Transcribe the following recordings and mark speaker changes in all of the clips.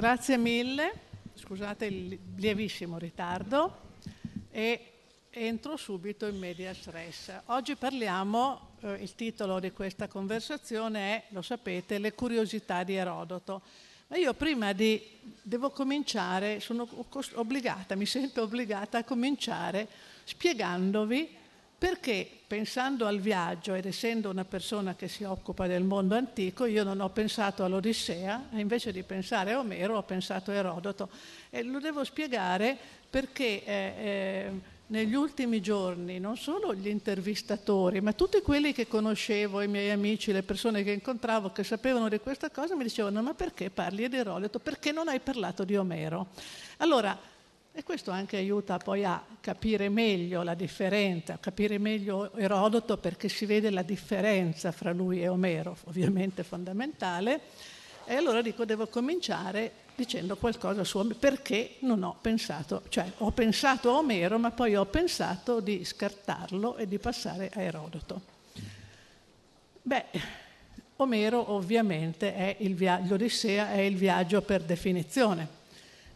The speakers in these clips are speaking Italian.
Speaker 1: Grazie mille, scusate il lievissimo ritardo e entro subito in media stress. Oggi parliamo, eh, il titolo di questa conversazione è, lo sapete, Le curiosità di Erodoto. Ma io prima di, devo cominciare, sono obbligata, mi sento obbligata a cominciare spiegandovi perché pensando al viaggio ed essendo una persona che si occupa del mondo antico, io non ho pensato all'Odissea, invece di pensare a Omero ho pensato a Erodoto. E lo devo spiegare perché eh, eh, negli ultimi giorni non solo gli intervistatori, ma tutti quelli che conoscevo, i miei amici, le persone che incontravo che sapevano di questa cosa, mi dicevano ma perché parli di Erodoto? Perché non hai parlato di Omero? Allora, e questo anche aiuta poi a capire meglio la differenza, a capire meglio Erodoto perché si vede la differenza fra lui e Omero, ovviamente fondamentale. E allora dico, devo cominciare dicendo qualcosa su Omero, perché non ho pensato, cioè ho pensato a Omero, ma poi ho pensato di scartarlo e di passare a Erodoto. Beh, Omero ovviamente è il viaggio, l'Odissea è il viaggio per definizione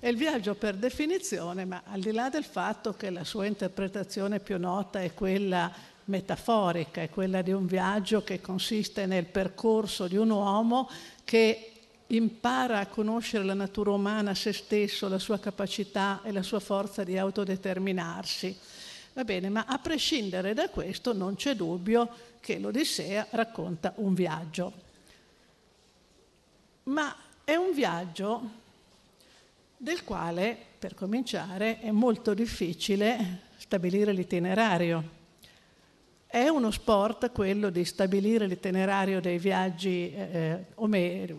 Speaker 1: è il viaggio per definizione, ma al di là del fatto che la sua interpretazione più nota è quella metaforica, è quella di un viaggio che consiste nel percorso di un uomo che impara a conoscere la natura umana, se stesso, la sua capacità e la sua forza di autodeterminarsi. Va bene, ma a prescindere da questo non c'è dubbio che l'Odissea racconta un viaggio. Ma è un viaggio del quale, per cominciare, è molto difficile stabilire l'itinerario. È uno sport quello di stabilire l'itinerario dei viaggi eh,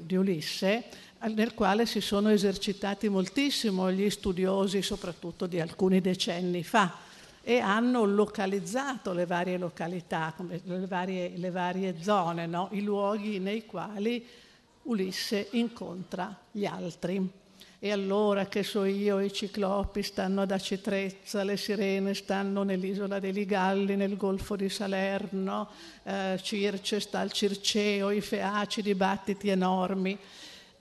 Speaker 1: di Ulisse, nel quale si sono esercitati moltissimo gli studiosi, soprattutto di alcuni decenni fa, e hanno localizzato le varie località, le varie, le varie zone, no? i luoghi nei quali Ulisse incontra gli altri. E allora, che so io, i ciclopi stanno ad Acitrezza, le sirene stanno nell'isola dei Ligalli, nel golfo di Salerno, eh, Circe sta al Circeo, i feaci dibattiti enormi.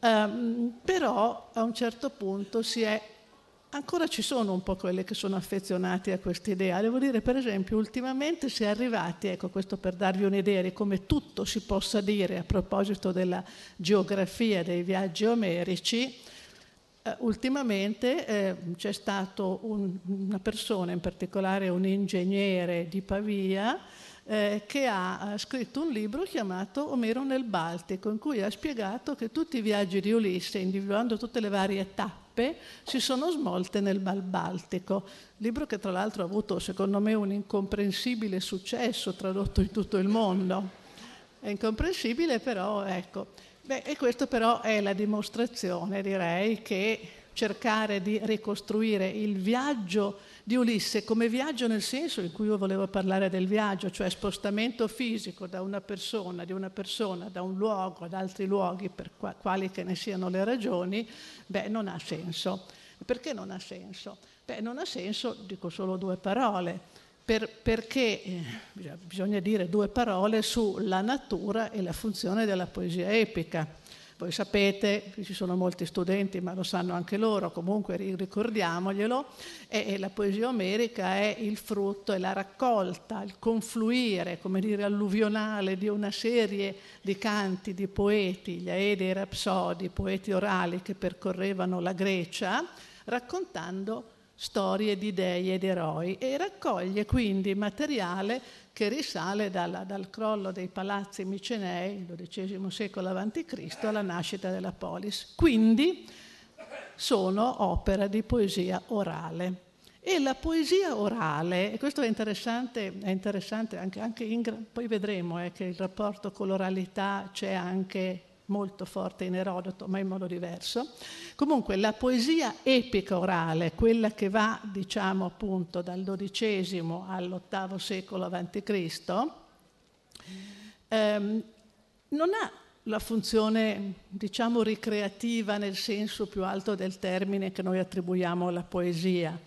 Speaker 1: Um, però a un certo punto si è ancora ci sono un po' quelli che sono affezionati a questa idea. Devo dire, per esempio, ultimamente si è arrivati, ecco questo per darvi un'idea di come tutto si possa dire a proposito della geografia dei viaggi omerici, Uh, ultimamente eh, c'è stato un, una persona, in particolare un ingegnere di Pavia, eh, che ha scritto un libro chiamato Omero nel Baltico, in cui ha spiegato che tutti i viaggi di Ulisse, individuando tutte le varie tappe, si sono smolte nel Mar Baltico. Libro che tra l'altro ha avuto, secondo me, un incomprensibile successo tradotto in tutto il mondo. È incomprensibile, però, ecco. Beh, e questo però è la dimostrazione, direi, che cercare di ricostruire il viaggio di Ulisse come viaggio nel senso in cui io volevo parlare del viaggio, cioè spostamento fisico da una persona, di una persona da un luogo ad altri luoghi, per quali che ne siano le ragioni, beh, non ha senso. Perché non ha senso? Beh, non ha senso, dico solo due parole per, perché eh, bisogna dire due parole sulla natura e la funzione della poesia epica. Voi sapete, ci sono molti studenti, ma lo sanno anche loro, comunque ricordiamoglielo, e, la poesia omerica è il frutto, è la raccolta, il confluire, come dire, alluvionale di una serie di canti di poeti, gli Aedi e i Rapsodi, poeti orali che percorrevano la Grecia, raccontando storie di dei ed eroi e raccoglie quindi materiale che risale dalla, dal crollo dei palazzi micenei, XII secolo a.C., alla nascita della polis. Quindi sono opera di poesia orale. E la poesia orale, e questo è interessante, è interessante anche, anche in, poi vedremo eh, che il rapporto con l'oralità c'è anche molto forte in Erodoto, ma in modo diverso. Comunque la poesia epica orale, quella che va, diciamo appunto, dal XII all'VIII secolo a.C., ehm, non ha la funzione, diciamo, ricreativa nel senso più alto del termine che noi attribuiamo alla poesia.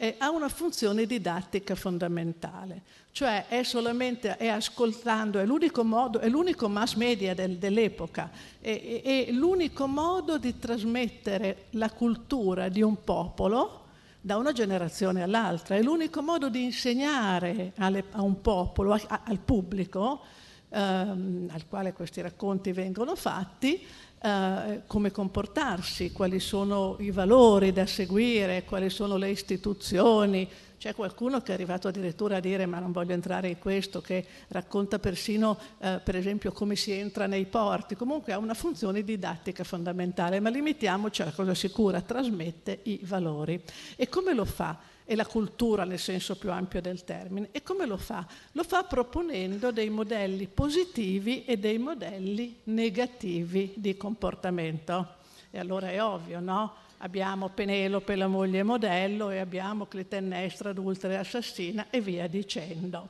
Speaker 1: Eh, ha una funzione didattica fondamentale, cioè è solamente è ascoltando, è l'unico modo, è l'unico mass media del, dell'epoca, è, è, è l'unico modo di trasmettere la cultura di un popolo da una generazione all'altra, è l'unico modo di insegnare alle, a un popolo, a, al pubblico, ehm, al quale questi racconti vengono fatti, eh, come comportarsi, quali sono i valori da seguire, quali sono le istituzioni. C'è qualcuno che è arrivato addirittura a dire, ma non voglio entrare in questo, che racconta persino, eh, per esempio, come si entra nei porti. Comunque ha una funzione didattica fondamentale, ma limitiamoci alla cosa sicura, trasmette i valori. E come lo fa? E la cultura nel senso più ampio del termine. E come lo fa? Lo fa proponendo dei modelli positivi e dei modelli negativi di comportamento. E allora è ovvio, no? Abbiamo Penelope, la moglie modello, e abbiamo Clitennestra, adultera e assassina, e via dicendo.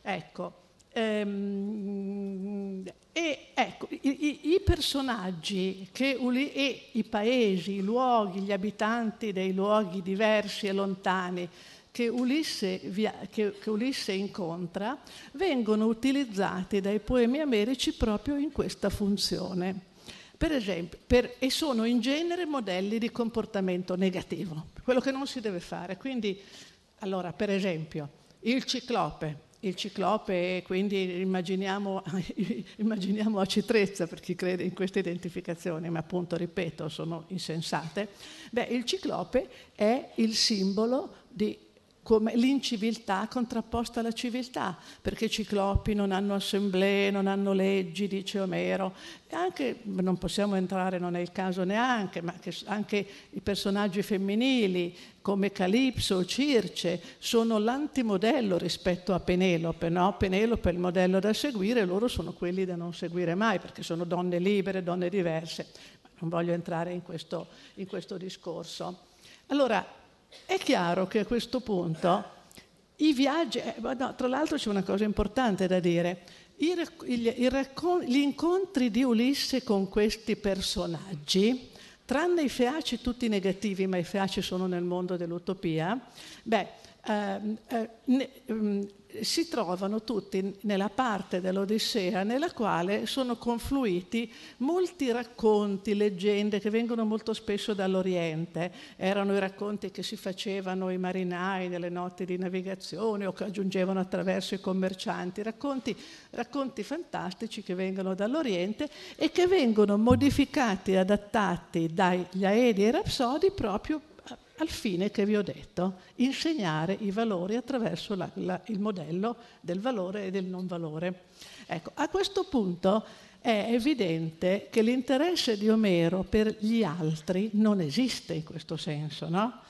Speaker 1: Ecco, Ehm, e ecco, i, i personaggi che, e i paesi, i luoghi, gli abitanti dei luoghi diversi e lontani che Ulisse, che, che Ulisse, incontra vengono utilizzati dai poemi americi proprio in questa funzione. Per esempio, per, e sono in genere modelli di comportamento negativo, quello che non si deve fare. Quindi, allora, per esempio, il ciclope il ciclope, quindi immaginiamo, immaginiamo a Citrezza per chi crede in queste identificazioni, ma appunto, ripeto, sono insensate. Beh, il ciclope è il simbolo di come l'inciviltà contrapposta alla civiltà, perché i ciclopi non hanno assemblee, non hanno leggi, dice Omero. E anche, non possiamo entrare, non è il caso neanche, ma anche i personaggi femminili come Calipso o Circe sono l'antimodello rispetto a Penelope. No? Penelope è il modello da seguire, loro sono quelli da non seguire mai, perché sono donne libere, donne diverse. Ma non voglio entrare in questo, in questo discorso. Allora, è chiaro che a questo punto i viaggi, eh, no, tra l'altro c'è una cosa importante da dire, I, il, il raccon- gli incontri di Ulisse con questi personaggi, tranne i feaci tutti negativi, ma i feaci sono nel mondo dell'utopia, beh, eh, eh, eh, si trovano tutti nella parte dell'Odissea nella quale sono confluiti molti racconti, leggende che vengono molto spesso dall'Oriente. Erano i racconti che si facevano i marinai nelle notti di navigazione o che aggiungevano attraverso i commercianti, racconti, racconti fantastici che vengono dall'Oriente e che vengono modificati adattati dagli Aedi e i Rapsodi proprio al fine che vi ho detto, insegnare i valori attraverso la, la, il modello del valore e del non valore. Ecco, a questo punto è evidente che l'interesse di Omero per gli altri non esiste in questo senso, no?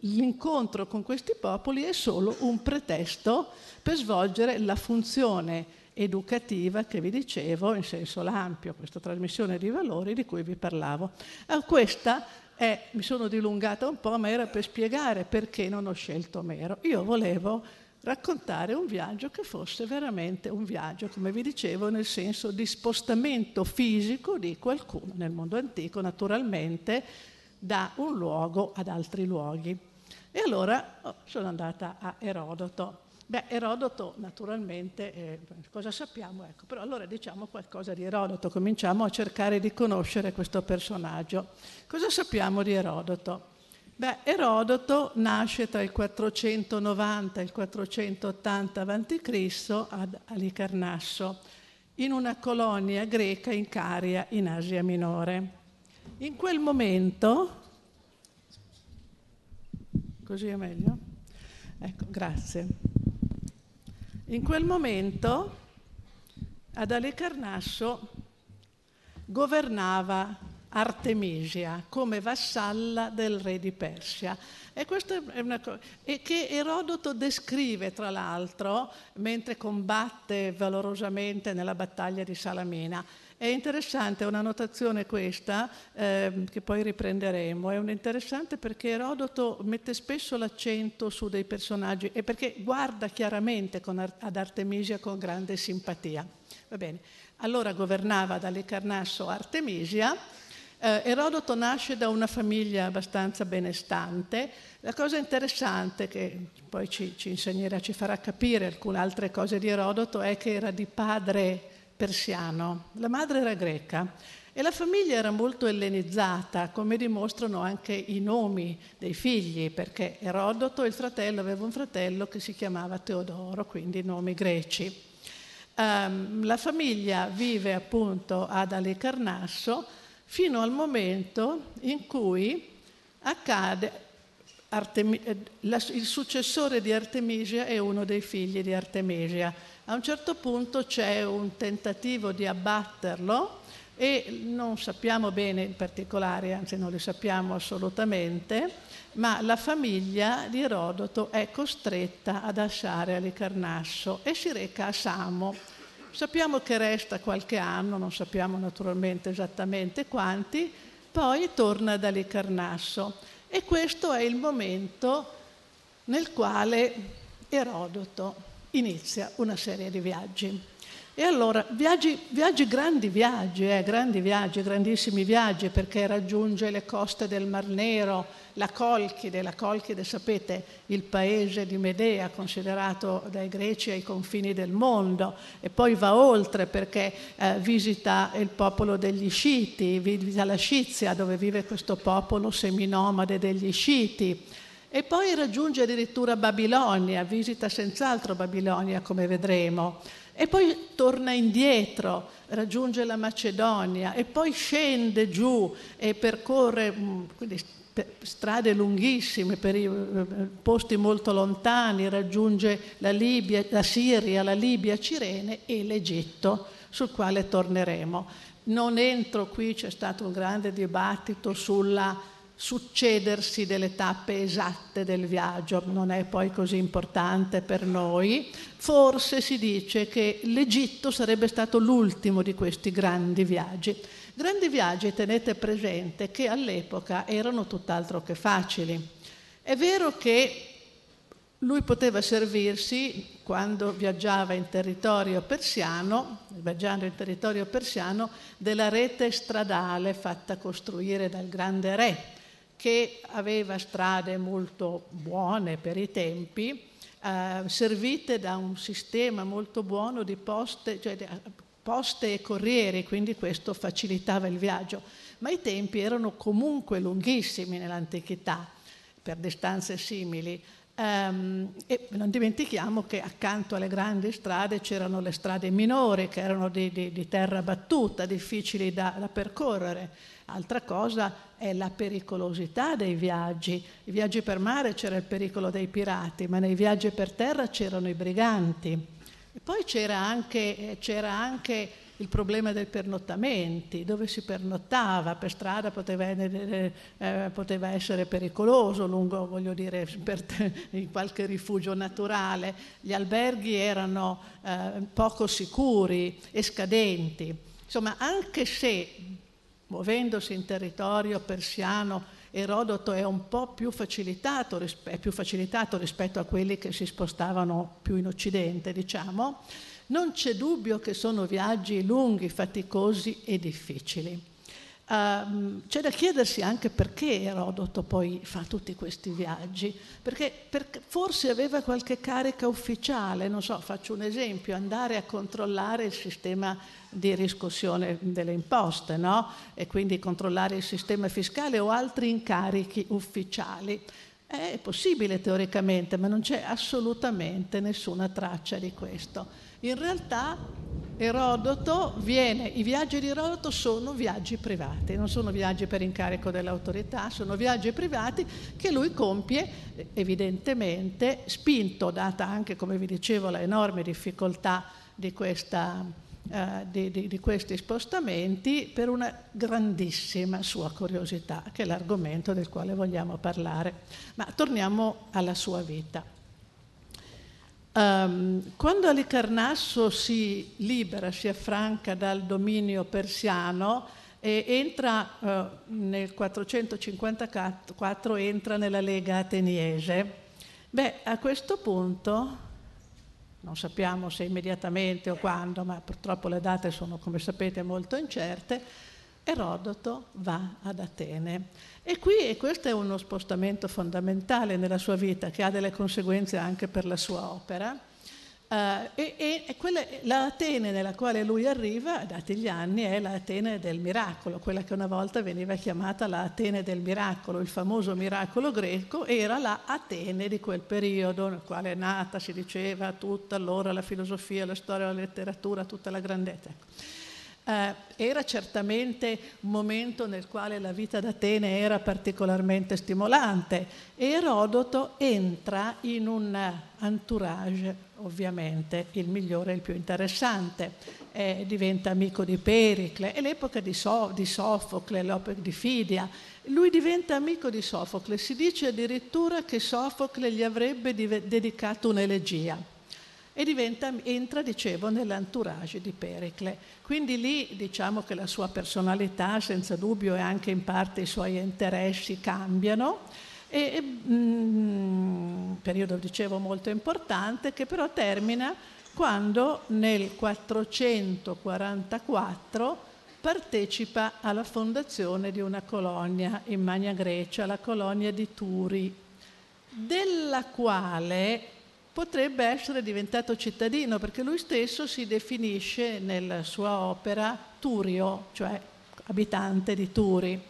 Speaker 1: l'incontro con questi popoli è solo un pretesto per svolgere la funzione educativa che vi dicevo in senso ampio, questa trasmissione di valori di cui vi parlavo. Ah, questa è, mi sono dilungata un po', ma era per spiegare perché non ho scelto Omero. Io volevo raccontare un viaggio che fosse veramente un viaggio, come vi dicevo, nel senso di spostamento fisico di qualcuno nel mondo antico, naturalmente, da un luogo ad altri luoghi. E allora oh, sono andata a Erodoto. Beh, Erodoto naturalmente, eh, cosa sappiamo? Ecco, però allora diciamo qualcosa di Erodoto, cominciamo a cercare di conoscere questo personaggio. Cosa sappiamo di Erodoto? Beh, Erodoto nasce tra il 490 e il 480 a.C. ad Alicarnasso, in una colonia greca in Caria, in Asia Minore. In quel momento, così è meglio? Ecco, grazie. In quel momento ad Alicarnasso governava Artemisia come vassalla del re di Persia. E, è una co- e che Erodoto descrive, tra l'altro, mentre combatte valorosamente nella battaglia di Salamina. È interessante, una notazione questa, eh, che poi riprenderemo, è interessante perché Erodoto mette spesso l'accento su dei personaggi e perché guarda chiaramente Ar- ad Artemisia con grande simpatia. Va bene, allora governava dalle Carnasso Artemisia Eh, Erodoto nasce da una famiglia abbastanza benestante. La cosa interessante, che poi ci, ci insegnerà, ci farà capire alcune altre cose di Erodoto, è che era di padre persiano. La madre era greca e la famiglia era molto ellenizzata, come dimostrano anche i nomi dei figli, perché Erodoto, il fratello, aveva un fratello che si chiamava Teodoro, quindi nomi greci. Um, la famiglia vive appunto ad Alicarnasso fino al momento in cui accade Artemi- eh, la, il successore di Artemisia è uno dei figli di Artemisia. A un certo punto c'è un tentativo di abbatterlo e non sappiamo bene in particolare, anzi non li sappiamo assolutamente, ma la famiglia di Erodoto è costretta ad lasciare Alicarnasso e si reca a Samo. Sappiamo che resta qualche anno, non sappiamo naturalmente esattamente quanti, poi torna da Licarnasso e questo è il momento nel quale Erodoto inizia una serie di viaggi. E allora, viaggi, viaggi grandi viaggi, eh, grandi viaggi, grandissimi viaggi, perché raggiunge le coste del Mar Nero, la Colchide, la Colchide sapete, il paese di Medea, considerato dai greci ai confini del mondo, e poi va oltre perché eh, visita il popolo degli Sciti, visita la Scizia dove vive questo popolo seminomade degli Sciti. E poi raggiunge addirittura Babilonia, visita senz'altro Babilonia come vedremo e poi torna indietro, raggiunge la Macedonia e poi scende giù e percorre mm, quindi, strade lunghissime per i eh, posti molto lontani, raggiunge la Libia, la Siria, la Libia, Cirene e l'Egitto, sul quale torneremo. Non entro qui, c'è stato un grande dibattito sulla succedersi delle tappe esatte del viaggio, non è poi così importante per noi. Forse si dice che l'Egitto sarebbe stato l'ultimo di questi grandi viaggi. Grandi viaggi, tenete presente, che all'epoca erano tutt'altro che facili. È vero che lui poteva servirsi, quando viaggiava in territorio persiano, viaggiando in territorio persiano, della rete stradale fatta costruire dal grande re, che aveva strade molto buone per i tempi, eh, servite da un sistema molto buono di poste, cioè poste e corrieri, quindi questo facilitava il viaggio. Ma i tempi erano comunque lunghissimi nell'antichità, per distanze simili. Um, e non dimentichiamo che accanto alle grandi strade c'erano le strade minori, che erano di, di, di terra battuta, difficili da, da percorrere. Altra cosa è la pericolosità dei viaggi. I viaggi per mare c'era il pericolo dei pirati, ma nei viaggi per terra c'erano i briganti. E poi c'era anche, c'era anche il problema dei pernottamenti, dove si pernottava, per strada poteva, eh, poteva essere pericoloso, lungo, voglio dire, per, in qualche rifugio naturale, gli alberghi erano eh, poco sicuri e scadenti. Insomma, anche se muovendosi in territorio persiano, Erodoto è un po' più facilitato, è più facilitato rispetto a quelli che si spostavano più in Occidente, diciamo, non c'è dubbio che sono viaggi lunghi, faticosi e difficili. Uh, c'è da chiedersi anche perché Erodoto poi fa tutti questi viaggi, perché, perché, forse aveva qualche carica ufficiale, non so, faccio un esempio, andare a controllare il sistema di riscossione delle imposte, no? E quindi controllare il sistema fiscale o altri incarichi ufficiali. È possibile teoricamente, ma non c'è assolutamente nessuna traccia di questo. In realtà Erodoto viene, i viaggi di Erodoto sono viaggi privati, non sono viaggi per incarico dell'autorità, sono viaggi privati che lui compie evidentemente spinto, data anche, come vi dicevo, la enorme difficoltà di, questa, eh, di, di, di questi spostamenti, per una grandissima sua curiosità, che è l'argomento del quale vogliamo parlare. Ma torniamo alla sua vita. Um, quando Alicarnasso si libera, si affranca dal dominio persiano e entra uh, nel 454, entra nella Lega ateniese, beh, a questo punto, non sappiamo se immediatamente o quando, ma purtroppo le date sono, come sapete, molto incerte, Erodoto va ad Atene. E qui e questo è uno spostamento fondamentale nella sua vita, che ha delle conseguenze anche per la sua opera. Uh, e, e quella, la nella quale lui arriva, dati gli anni, è la Atene del miracolo, quella che una volta veniva chiamata la Atene del miracolo, il famoso miracolo greco, era la Atene di quel periodo nel quale è nata, si diceva, tutta allora la filosofia, la storia, la letteratura, tutta la grandezza. Eh, era certamente un momento nel quale la vita d'Atene era particolarmente stimolante Erodoto entra in un entourage, ovviamente il migliore e il più interessante. Eh, diventa amico di Pericle, è l'epoca di, so- di Sofocle, l'epoca di Fidia. Lui diventa amico di Sofocle, si dice addirittura che Sofocle gli avrebbe div- dedicato un'elegia e diventa, entra, dicevo, nell'entourage di Pericle. Quindi lì diciamo che la sua personalità, senza dubbio, e anche in parte i suoi interessi cambiano. E, mm, periodo, dicevo, molto importante, che però termina quando nel 444 partecipa alla fondazione di una colonia in Magna Grecia, la colonia di Turi, della quale potrebbe essere diventato cittadino, perché lui stesso si definisce nella sua opera Turio, cioè abitante di Turi.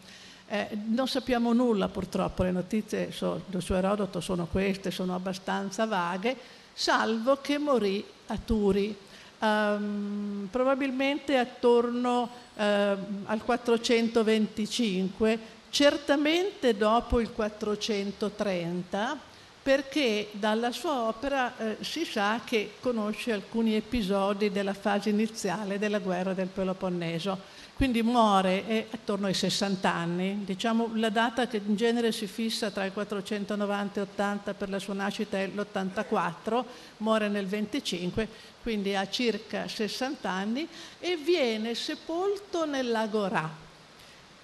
Speaker 1: Eh, non sappiamo nulla purtroppo, le notizie so, su Erodoto sono queste, sono abbastanza vaghe, salvo che morì a Turi, um, probabilmente attorno uh, al 425, certamente dopo il 430, perché dalla sua opera eh, si sa che conosce alcuni episodi della fase iniziale della guerra del Peloponneso. Quindi muore eh, attorno ai 60 anni, diciamo la data che in genere si fissa tra il 490 e 80 per la sua nascita è l'84, muore nel 25, quindi ha circa 60 anni e viene sepolto nell'Agorà,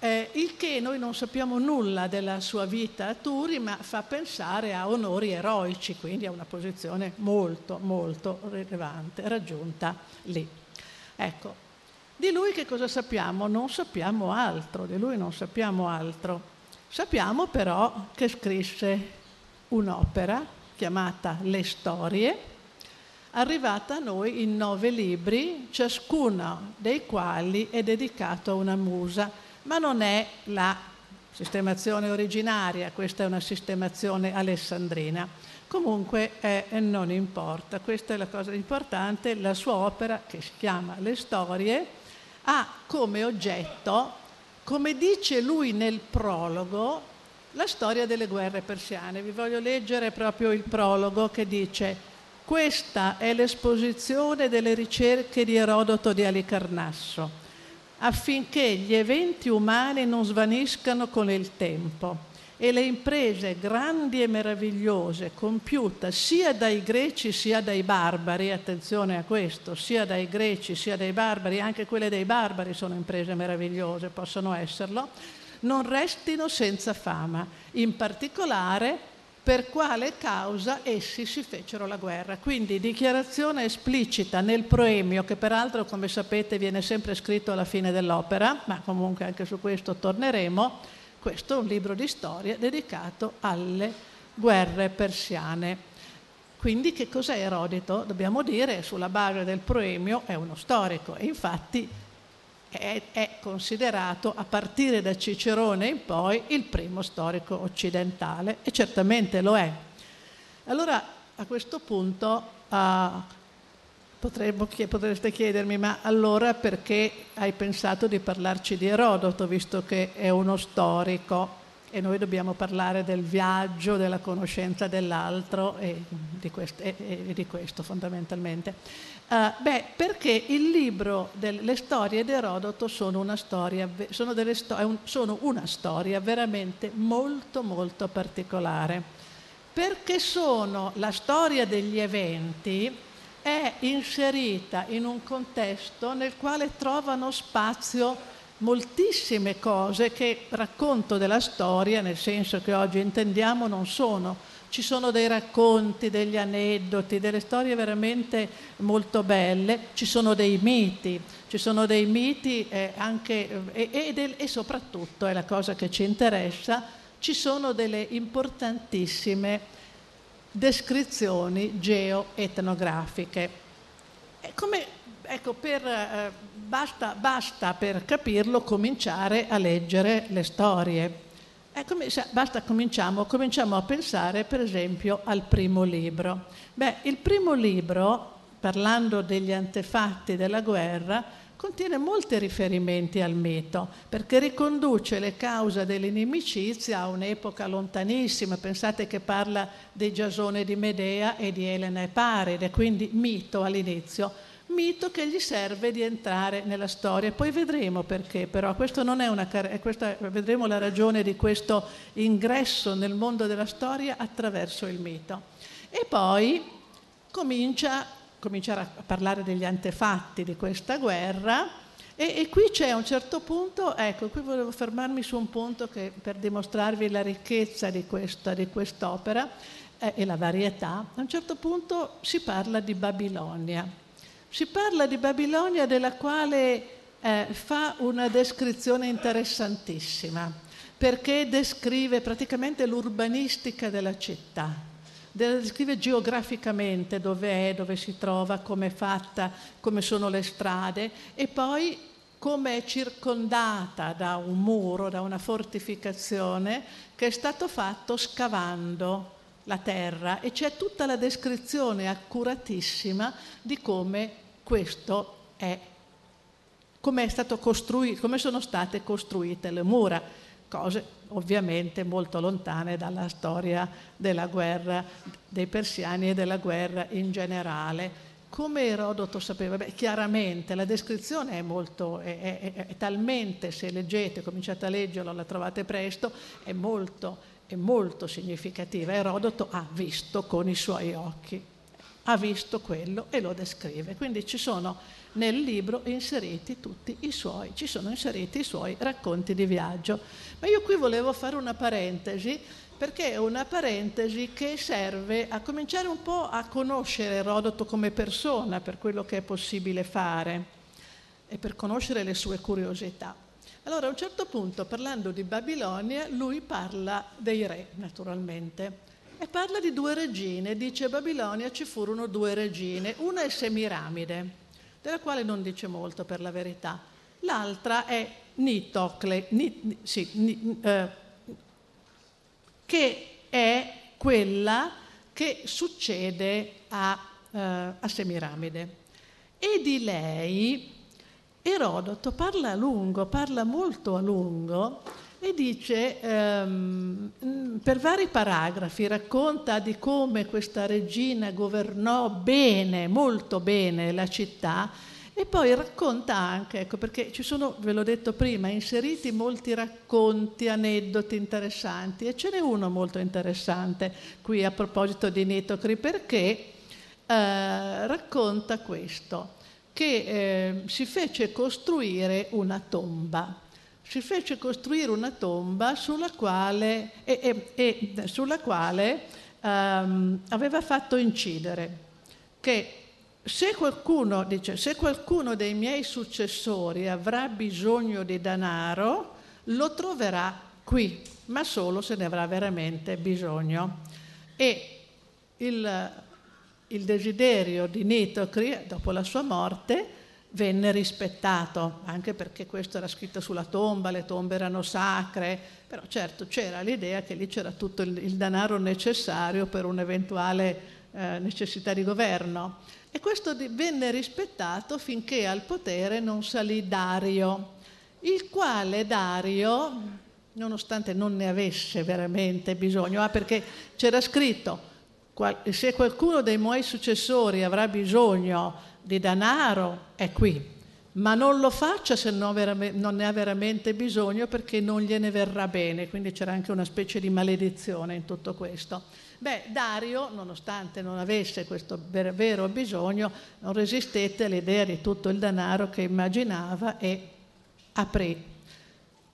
Speaker 1: eh, il che noi non sappiamo nulla della sua vita a Turi, ma fa pensare a onori eroici, quindi a una posizione molto, molto rilevante raggiunta lì. Ecco, di lui che cosa sappiamo? Non sappiamo altro, di lui non sappiamo altro. Sappiamo però che scrisse un'opera chiamata Le Storie, arrivata a noi in nove libri, ciascuno dei quali è dedicato a una musa ma non è la sistemazione originaria, questa è una sistemazione alessandrina. Comunque eh, non importa, questa è la cosa importante, la sua opera che si chiama Le storie ha come oggetto, come dice lui nel prologo, la storia delle guerre persiane. Vi voglio leggere proprio il prologo che dice questa è l'esposizione delle ricerche di Erodoto di Alicarnasso affinché gli eventi umani non svaniscano con il tempo. E le imprese grandi e meravigliose compiute sia dai greci sia dai barbari, attenzione a questo, sia dai greci sia dai barbari, anche quelle dei barbari sono imprese meravigliose, possono esserlo, non restino senza fama, in particolare per quale causa essi si fecero la guerra. Quindi dichiarazione esplicita nel proemio, che peraltro come sapete viene sempre scritto alla fine dell'opera, ma comunque anche su questo torneremo, questo è un libro di storia dedicato alle guerre persiane. Quindi che cos'è Erodito? Dobbiamo dire, sulla base del proemio, è uno storico e infatti è, è, considerato a partire da Cicerone in poi il primo storico occidentale e certamente lo è. Allora a questo punto uh, potremmo, potreste chiedermi ma allora perché hai pensato di parlarci di Erodoto visto che è uno storico e noi dobbiamo parlare del viaggio, della conoscenza dell'altro e di questo, e, e di questo fondamentalmente. Uh, beh, perché il libro delle storie di Erodoto sono una storia, sono, sto- sono una storia veramente molto molto particolare, perché sono la storia degli eventi è inserita in un contesto nel quale trovano spazio moltissime cose che racconto della storia, nel senso che oggi intendiamo, non sono ci sono dei racconti, degli aneddoti, delle storie veramente molto belle, ci sono dei miti, ci sono dei miti eh, anche, eh, e, e, e soprattutto, è la cosa che ci interessa, ci sono delle importantissime descrizioni geoetnografiche. Come, ecco, per, eh, basta, basta per capirlo cominciare a leggere le storie. Come, basta cominciamo, cominciamo a pensare per esempio al primo libro. Beh, il primo libro, parlando degli antefatti della guerra, contiene molti riferimenti al mito, perché riconduce le cause dell'inimicizia a un'epoca lontanissima. Pensate che parla di Giasone di Medea e di Elena e Paride, quindi mito all'inizio mito che gli serve di entrare nella storia. Poi vedremo perché, però questo non è una questa, vedremo la ragione di questo ingresso nel mondo della storia attraverso il mito. E poi comincia cominciare a parlare degli antefatti di questa guerra e, e, qui c'è un certo punto, ecco, qui volevo fermarmi su un punto che, per dimostrarvi la ricchezza di, questa, di quest'opera eh, e la varietà, a un certo punto si parla di Babilonia. Si parla di Babilonia della quale eh, fa una descrizione interessantissima, perché descrive praticamente l'urbanistica della città, descrive geograficamente dove è, dove si trova, come è fatta, come sono le strade e poi come è circondata da un muro, da una fortificazione che è stato fatto scavando la terra e c'è tutta la descrizione accuratissima di come questo è come, è stato costruito, come sono state costruite le mura, cose ovviamente molto lontane dalla storia della guerra dei persiani e della guerra in generale. Come Erodoto sapeva? Beh, chiaramente la descrizione è, molto, è, è, è, talmente, se leggete, cominciate a leggerlo, la trovate presto, è molto, è molto significativa. Erodoto ha visto con i suoi occhi ha visto quello e lo descrive. Quindi ci sono nel libro inseriti tutti i suoi, ci sono inseriti i suoi racconti di viaggio. Ma io qui volevo fare una parentesi perché è una parentesi che serve a cominciare un po' a conoscere Erodoto come persona per quello che è possibile fare e per conoscere le sue curiosità. Allora a un certo punto, parlando di Babilonia, lui parla dei re, naturalmente e parla di due regine. Dice a Babilonia ci furono due regine, una è Semiramide, della quale non dice molto per la verità, l'altra è Nitocle, ni, sì, ni, eh, che è quella che succede a, eh, a Semiramide. E di lei Erodoto parla a lungo, parla molto a lungo, e dice, ehm, per vari paragrafi, racconta di come questa regina governò bene, molto bene la città e poi racconta anche, ecco perché ci sono, ve l'ho detto prima, inseriti molti racconti, aneddoti interessanti e ce n'è uno molto interessante qui a proposito di Nitocri perché eh, racconta questo, che eh, si fece costruire una tomba si fece costruire una tomba sulla quale, e, e, e, sulla quale um, aveva fatto incidere che se qualcuno, dice, se qualcuno dei miei successori avrà bisogno di denaro, lo troverà qui, ma solo se ne avrà veramente bisogno. E il, il desiderio di Nitocri, dopo la sua morte, venne rispettato, anche perché questo era scritto sulla tomba, le tombe erano sacre, però certo c'era l'idea che lì c'era tutto il, il denaro necessario per un'eventuale eh, necessità di governo. E questo di, venne rispettato finché al potere non salì Dario, il quale Dario, nonostante non ne avesse veramente bisogno, ah, perché c'era scritto, se qualcuno dei miei successori avrà bisogno di denaro è qui, ma non lo faccia se non, ne ha veramente bisogno perché non gliene verrà bene, quindi c'era anche una specie di maledizione in tutto questo. Beh, Dario, nonostante non avesse questo vero bisogno, non resistette all'idea di tutto il denaro che immaginava e aprì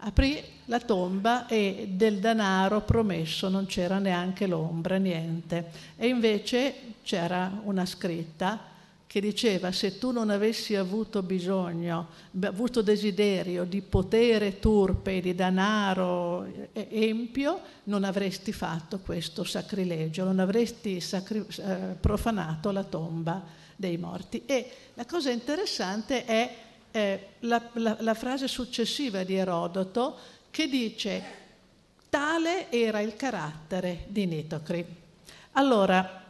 Speaker 1: Aprì la tomba e del denaro promesso non c'era neanche l'ombra, niente. E invece c'era una scritta che diceva se tu non avessi avuto bisogno, avuto desiderio di potere turpe, di denaro empio, non avresti fatto questo sacrilegio, non avresti sacri- eh, profanato la tomba dei morti. E la cosa interessante è eh, la, la, la frase successiva di Erodoto che dice tale era il carattere di Nitocri. Allora,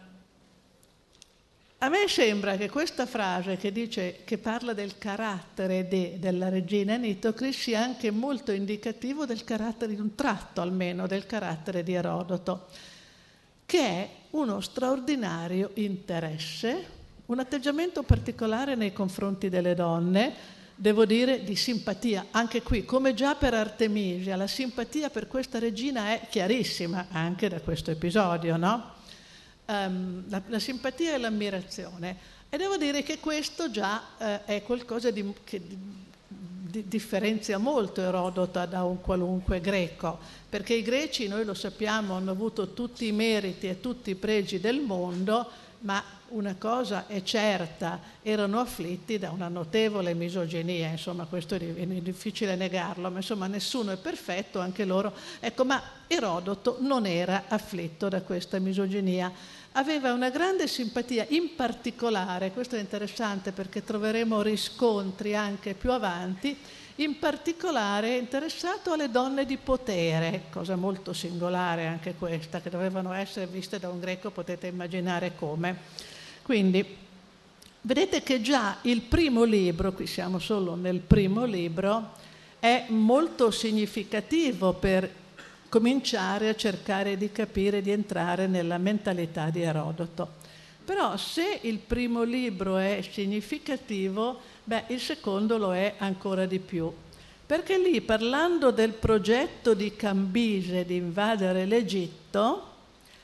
Speaker 1: a me sembra che questa frase che, dice, che parla del carattere de, della regina Nitocris sia anche molto indicativo del carattere, di un tratto almeno, del carattere di Erodoto, che è uno straordinario interesse, un atteggiamento particolare nei confronti delle donne, devo dire di simpatia. Anche qui, come già per Artemisia, la simpatia per questa regina è chiarissima anche da questo episodio, no? Um, la, la, simpatia e l'ammirazione. E devo dire che questo già uh, è qualcosa di, che di, di, differenzia molto Erodoto da un qualunque greco, perché i greci, noi lo sappiamo, hanno avuto tutti i meriti e tutti i pregi del mondo, ma una cosa è certa, erano afflitti da una notevole misoginia, insomma questo è difficile negarlo, ma insomma nessuno è perfetto, anche loro. Ecco, ma Erodoto non era afflitto da questa misoginia aveva una grande simpatia, in particolare, questo è interessante perché troveremo riscontri anche più avanti, in particolare interessato alle donne di potere, cosa molto singolare anche questa, che dovevano essere viste da un greco, potete immaginare come. Quindi, vedete che già il primo libro, qui siamo solo nel primo libro, è molto significativo per cominciare a cercare di capire, di entrare nella mentalità di Erodoto. Però se il primo libro è significativo, beh, il secondo lo è ancora di più. Perché lì, parlando del progetto di Cambise di invadere l'Egitto,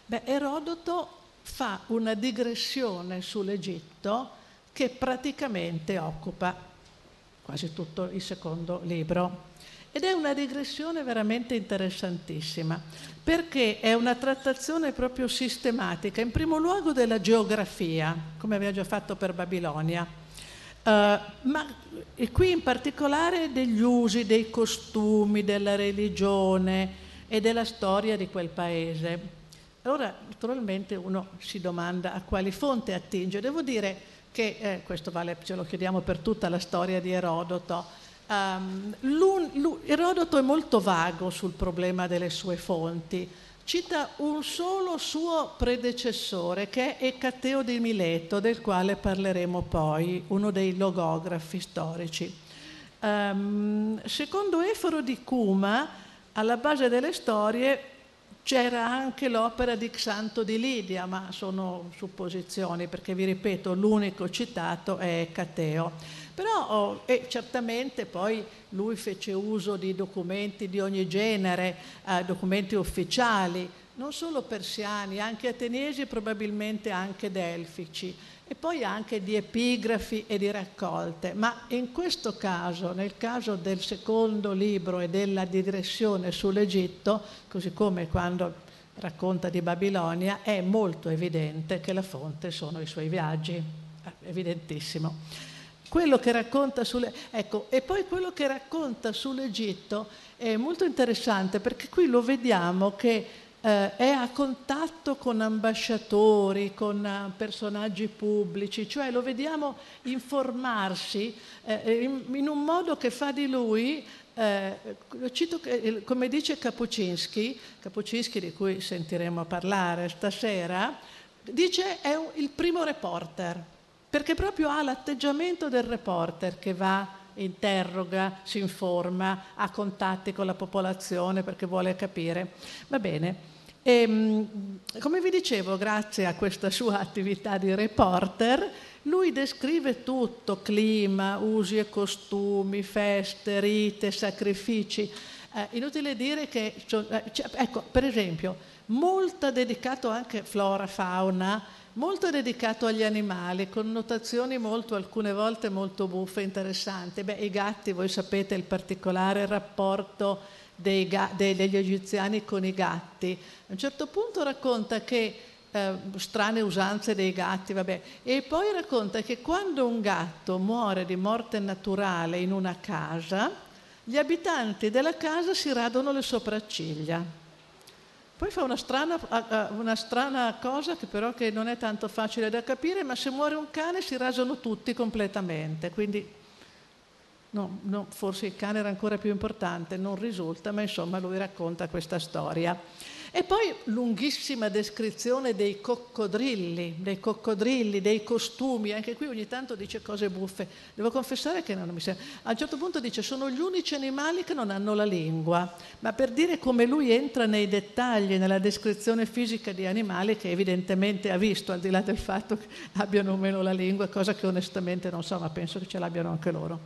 Speaker 1: beh, Erodoto fa una digressione sull'Egitto che praticamente occupa quasi tutto il secondo libro. Ed è una digressione veramente interessantissima, perché è una trattazione proprio sistematica, in primo luogo della geografia, come abbiamo già fatto per Babilonia, uh, ma qui in particolare degli usi, dei costumi, della religione e della storia di quel paese. Allora, naturalmente uno si domanda a quali fonti attinge. Devo dire che, eh, questo vale, ce lo chiediamo per tutta la storia di Erodoto, Um, Erodoto è molto vago sul problema delle sue fonti. Cita un solo suo predecessore che è Ecateo di Mileto, del quale parleremo poi, uno dei logografi storici. Um, secondo Eforo di Cuma, alla base delle storie c'era anche l'opera di Xanto di Lidia, ma sono supposizioni perché vi ripeto, l'unico citato è Ecateo. Però oh, e certamente poi lui fece uso di documenti di ogni genere, eh, documenti ufficiali, non solo persiani, anche ateniesi e probabilmente anche delfici, e poi anche di epigrafi e di raccolte. Ma in questo caso, nel caso del secondo libro e della digressione sull'Egitto, così come quando racconta di Babilonia, è molto evidente che la fonte sono i suoi viaggi, evidentissimo. Quello che racconta sulle... Ecco, e poi quello che racconta sull'Egitto è molto interessante perché qui lo vediamo che eh, è a contatto con ambasciatori, con uh, personaggi pubblici, cioè lo vediamo informarsi eh, in, in, un modo che fa di lui, eh, cito, come dice Kapuczynski, Kapuczynski di cui sentiremo parlare stasera, dice è il primo reporter perché proprio ha l'atteggiamento del reporter che va, interroga, si informa, ha contatti con la popolazione perché vuole capire. Va bene. E, ehm, come vi dicevo, grazie a questa sua attività di reporter, lui descrive tutto, clima, usi e costumi, feste, rite, sacrifici. Eh, inutile dire che, cioè, ecco, per esempio, molto dedicato anche flora, fauna, molto dedicato agli animali, con notazioni molto, alcune volte molto buffe interessanti. Beh, i gatti, voi sapete il particolare rapporto dei, degli egiziani con i gatti. A un certo punto racconta che eh, strane usanze dei gatti, vabbè. E poi racconta che quando un gatto muore di morte naturale in una casa, gli abitanti della casa si radono le sopracciglia. Poi fa una strana, una strana cosa che però che non è tanto facile da capire, ma se muore un cane si rasano tutti completamente, quindi no, no, forse il cane era ancora più importante, non risulta, ma insomma lui racconta questa storia. E poi lunghissima descrizione dei coccodrilli, dei coccodrilli, dei costumi, anche qui ogni tanto dice cose buffe. Devo confessare che non mi sembra. A un certo punto dice sono gli unici animali che non hanno la lingua, ma per dire come lui entra nei dettagli, nella descrizione fisica di animali che evidentemente ha visto, al di là del fatto che abbiano o meno la lingua, cosa che onestamente non so, ma penso che ce l'abbiano anche loro.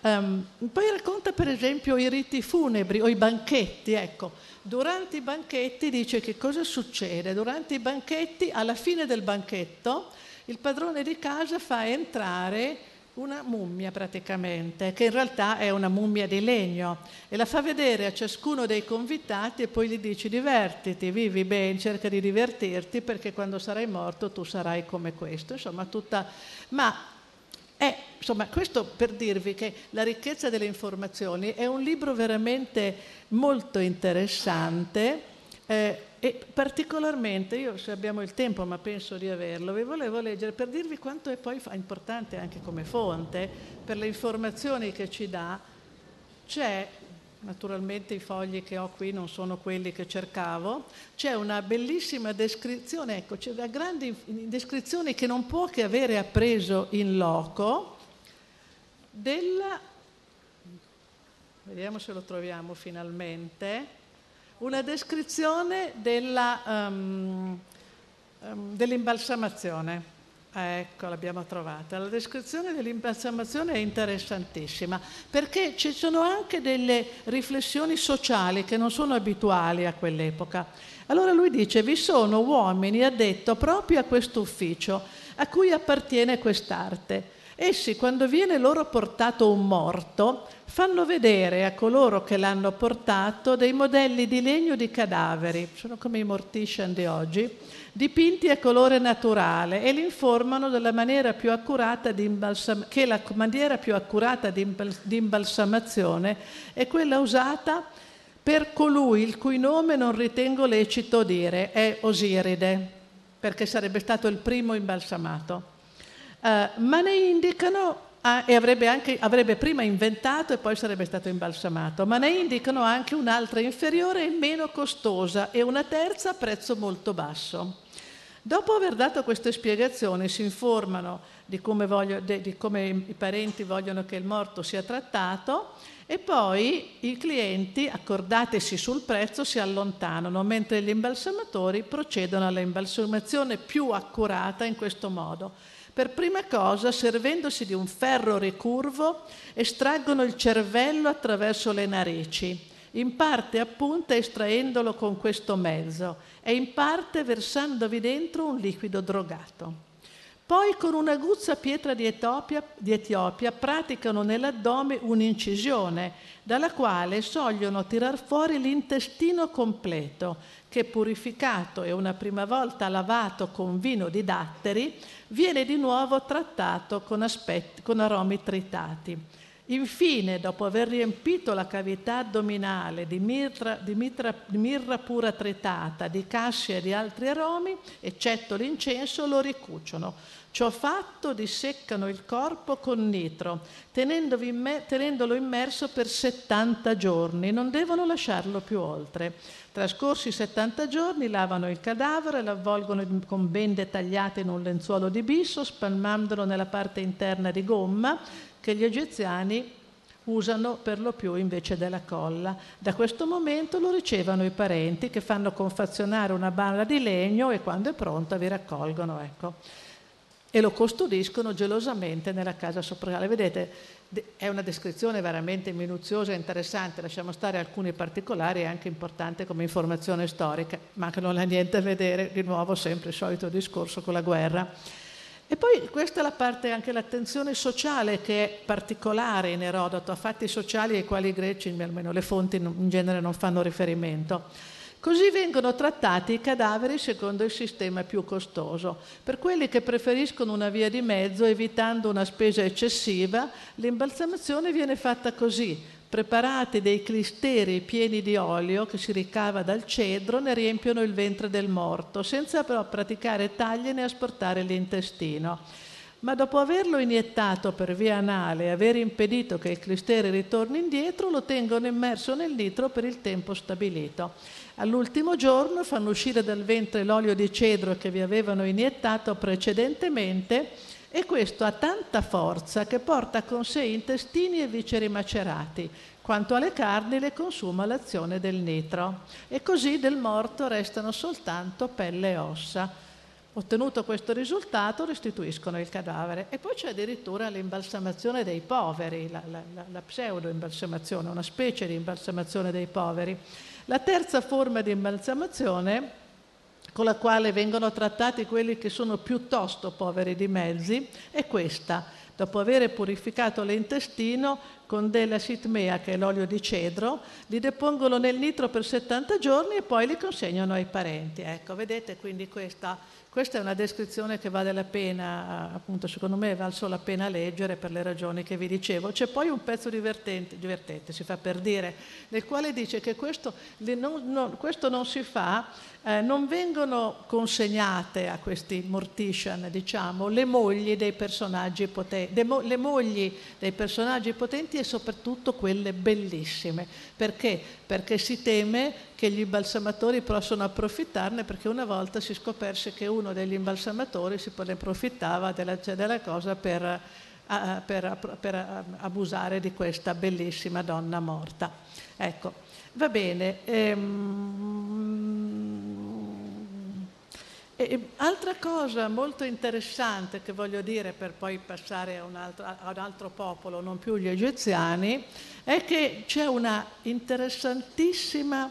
Speaker 1: Um, poi racconta per esempio i riti funebri o i banchetti, ecco. Durante i banchetti dice che cosa succede? Durante i banchetti, alla fine del banchetto, il padrone di casa fa entrare una mummia praticamente, che in realtà è una mummia di legno, e la fa vedere a ciascuno dei convitati e poi gli dice divertiti, vivi bene, cerca di divertirti perché quando sarai morto tu sarai come questo. Insomma, tutta... Ma è, insomma, questo per dirvi che La ricchezza delle informazioni è un libro veramente molto interessante eh, e particolarmente, io se abbiamo il tempo, ma penso di averlo, vi volevo leggere per dirvi quanto è poi importante anche come fonte per le informazioni che ci dà. C'è Naturalmente i fogli che ho qui non sono quelli che cercavo. C'è una bellissima descrizione, ecco, c'è una grande descrizione che non può che avere appreso in loco della... Vediamo se lo troviamo finalmente. Una descrizione della, um, um, dell'imbalsamazione. Ecco, l'abbiamo trovata. La descrizione dell'imbalsamazione è interessantissima perché ci sono anche delle riflessioni sociali che non sono abituali a quell'epoca. Allora lui dice, vi sono uomini addetto proprio a questo ufficio a cui appartiene quest'arte. Essi, quando viene loro portato un morto, fanno vedere a coloro che l'hanno portato dei modelli di legno di cadaveri, sono come i mortician di oggi, dipinti a colore naturale e li informano della maniera più accurata di imbalsam- che la maniera più accurata di, imbals- di imbalsamazione è quella usata per colui il cui nome non ritengo lecito dire, è Osiride, perché sarebbe stato il primo imbalsamato. Uh, ma ne indicano Ah, e avrebbe, anche, avrebbe, prima inventato e poi sarebbe stato imbalsamato, ma ne indicano anche un'altra inferiore e meno costosa e una terza a prezzo molto basso. Dopo aver dato queste spiegazioni si informano di come, voglio, di come i parenti vogliono che il morto sia trattato e poi i clienti, accordatesi sul prezzo, si allontanano, mentre gli imbalsamatori procedono all'imbalsamazione più accurata in questo modo. Per prima cosa, servendosi di un ferro ricurvo, estraggono il cervello attraverso le narici in parte appunto estraendolo con questo mezzo e in parte versandovi dentro un liquido drogato. Poi con un'aguzza pietra di Etiopia, di Etiopia praticano nell'addome un'incisione dalla quale sogliono tirar fuori l'intestino completo che purificato e una prima volta lavato con vino di datteri viene di nuovo trattato con, aspetti, con aromi tritati. Infine, dopo aver riempito la cavità addominale di mirra, di, mitra, di mirra, pura tritata, di cassia e di altri aromi, eccetto l'incenso, lo ricuciono. Ciò fatto, disseccano il corpo con nitro, tenendolo immerso per 70 giorni. Non devono lasciarlo più oltre. Trascorsi 70 giorni, lavano il cadavere, lo avvolgono con bende tagliate in un lenzuolo di bisso, spalmandolo nella parte interna di gomma che gli egiziani usano per lo più invece della colla. Da questo momento lo ricevono i parenti che fanno confezionare una balla di legno e quando è pronta vi raccolgono. Ecco. e lo custodiscono gelosamente nella casa soprale. Vedete, è una descrizione veramente minuziosa e interessante, lasciamo stare alcuni particolari, è anche importante come informazione storica, ma che non ha niente a vedere, di nuovo sempre il solito discorso con la guerra. E poi questa è la parte, anche l'attenzione sociale che è particolare in Erodoto, a fatti sociali ai quali i greci, almeno le fonti in genere non fanno riferimento. Così vengono trattati i cadaveri secondo il sistema più costoso. Per quelli che preferiscono una via di mezzo, evitando una spesa eccessiva, l'imbalsamazione viene fatta così. Preparati dei clisteri pieni di olio che si ricava dal cedro, ne riempiono il ventre del morto, senza però praticare tagli né asportare l'intestino ma dopo averlo iniettato per via anale e aver impedito che il clistere ritorni indietro, lo tengono immerso nel nitro per il tempo stabilito. All'ultimo giorno fanno uscire dal ventre l'olio di cedro che vi avevano iniettato precedentemente e questo ha tanta forza che porta con sé intestini e visceri macerati. Quanto alle carni le consuma l'azione del nitro e così del morto restano soltanto pelle e ossa. Ottenuto questo risultato restituiscono il cadavere e poi c'è addirittura l'imbalsamazione dei poveri, la, la, la pseudo-imbalsamazione, una specie di imbalsamazione dei poveri. La terza forma di imbalsamazione, con la quale vengono trattati quelli che sono piuttosto poveri di mezzi, è questa. Dopo aver purificato l'intestino con della sitmea, che è l'olio di cedro, li depongono nel nitro per 70 giorni e poi li consegnano ai parenti. Ecco, vedete quindi questa questa è una descrizione che vale la pena, appunto secondo me valso la pena leggere per le ragioni che vi dicevo. C'è poi un pezzo divertente, divertente si fa per dire, nel quale dice che questo questo non si fa eh, non vengono consegnate a questi mortician, diciamo, le mogli dei personaggi potenti, mo- le mogli dei personaggi potenti e soprattutto quelle bellissime. Perché? Perché si teme che gli imbalsamatori possano approfittarne perché una volta si scoperse che uno degli imbalsamatori si approfittava della, della cosa per, uh, per, per abusare di questa bellissima donna morta. Ecco. Va bene. Ehm, e, altra cosa molto interessante che voglio dire per poi passare a un, altro, a un altro popolo, non più gli egiziani, è che c'è una interessantissima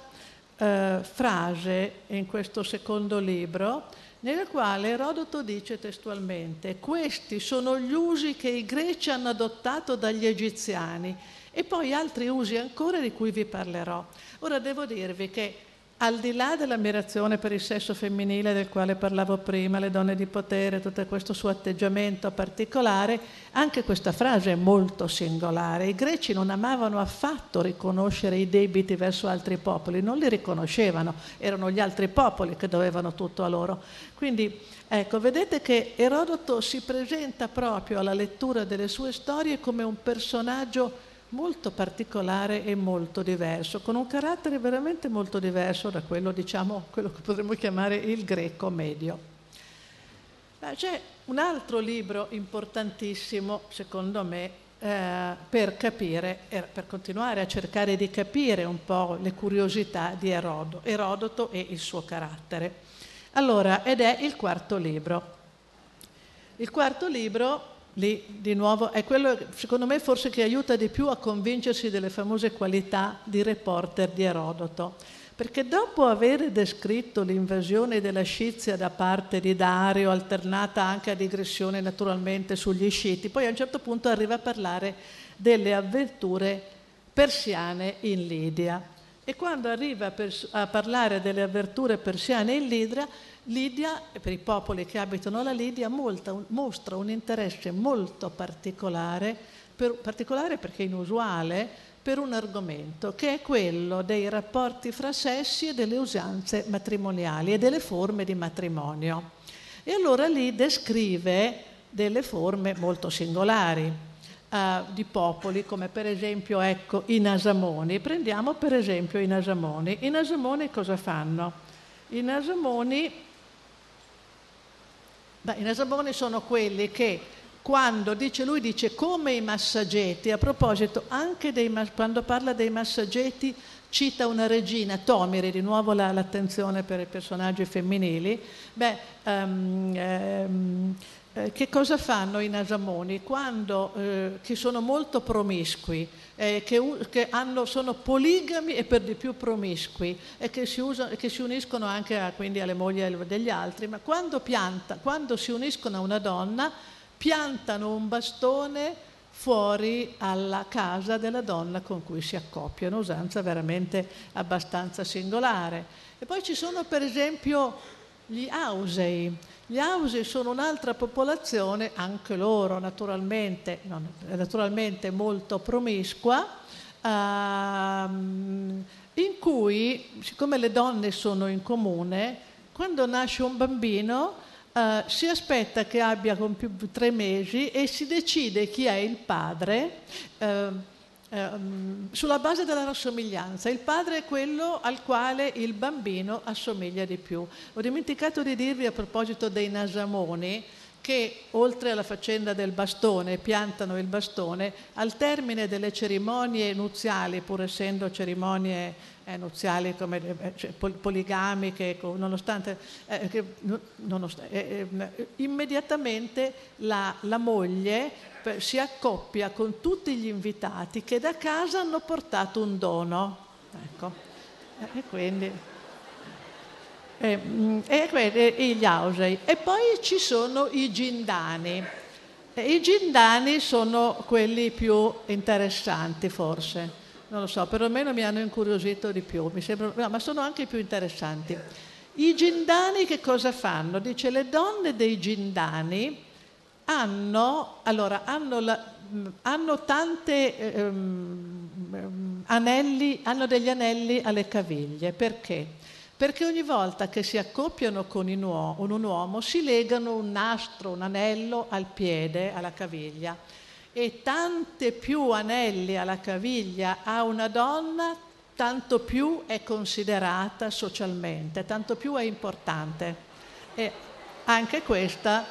Speaker 1: eh, frase in questo secondo libro nella quale Erodoto dice testualmente questi sono gli usi che i greci hanno adottato dagli egiziani e poi altri usi ancora di cui vi parlerò. Ora devo dirvi che al di là dell'ammirazione per il sesso femminile del quale parlavo prima, le donne di potere, tutto questo suo atteggiamento particolare, anche questa frase è molto singolare. I greci non amavano affatto riconoscere i debiti verso altri popoli, non li riconoscevano, erano gli altri popoli che dovevano tutto a loro. Quindi ecco, vedete che Erodoto si presenta proprio alla lettura delle sue storie come un personaggio molto particolare e molto diverso, con un carattere veramente molto diverso da quello, diciamo, quello che potremmo chiamare il greco medio. C'è un altro libro importantissimo, secondo me, eh, per capire, per continuare a cercare di capire un po' le curiosità di Erodo, Erodoto e il suo carattere. Allora, ed è il quarto libro. Il quarto libro lì di nuovo è quello secondo me forse che aiuta di più a convincersi delle famose qualità di reporter di Erodoto. Perché dopo aver descritto l'invasione della Scizia da parte di Dario, alternata anche a digressione naturalmente sugli sciti, poi a un certo punto arriva a parlare delle avventure persiane in Lidia. E quando arriva a parlare delle avventure persiane in Lidia, Lidia, per i popoli che abitano la Lidia, molta, mostra un interesse molto particolare, per, particolare perché inusuale, per un argomento che è quello dei rapporti fra sessi e delle usanze matrimoniali e delle forme di matrimonio. E allora lì descrive delle forme molto singolari uh, di popoli, come per esempio ecco, i Nasamoni. Prendiamo per esempio i Nasamoni. I Nasamoni cosa fanno? I Nasamoni Beh, I nasaboni sono quelli che quando dice lui dice come i massageti, a proposito anche dei, quando parla dei massageti cita una regina, Tomiri, di nuovo la, l'attenzione per i personaggi femminili, beh, um, um, eh, che cosa fanno i nasamoni? Quando, eh, che sono molto promiscui, eh, che, che hanno, sono poligami e per di più promiscui e che si, usa, che si uniscono anche a, quindi alle mogli degli altri, ma quando, pianta, quando si uniscono a una donna piantano un bastone fuori alla casa della donna con cui si accoppiano, usanza veramente abbastanza singolare. E poi ci sono per esempio gli Ausei. Gli Ausei sono un'altra popolazione, anche loro naturalmente, non, naturalmente molto promiscua, ehm, in cui, siccome le donne sono in comune, quando nasce un bambino Uh, si aspetta che abbia compiuto tre mesi e si decide chi è il padre uh, uh, sulla base della rassomiglianza. Il padre è quello al quale il bambino assomiglia di più. Ho dimenticato di dirvi a proposito dei nasamoni che oltre alla faccenda del bastone, piantano il bastone, al termine delle cerimonie nuziali, pur essendo cerimonie eh, nuziali come, eh, cioè, poligamiche, nonostante, eh, che, nonostante eh, eh, immediatamente la, la moglie si accoppia con tutti gli invitati che da casa hanno portato un dono. Ecco. E quindi... E, e, e, gli ausei. E poi ci sono i gindani. I gindani sono quelli più interessanti forse non lo so, perlomeno mi hanno incuriosito di più, sembra, no, ma sono anche più interessanti. I gindani che cosa fanno? Dice le donne dei gindani hanno, allora, hanno, la, hanno tante ehm, anelli, hanno degli anelli alle caviglie, perché? Perché ogni volta che si accoppiano con un uomo si legano un nastro, un anello al piede, alla caviglia e tante più anelli alla caviglia ha una donna, tanto più è considerata socialmente, tanto più è importante. E anche questa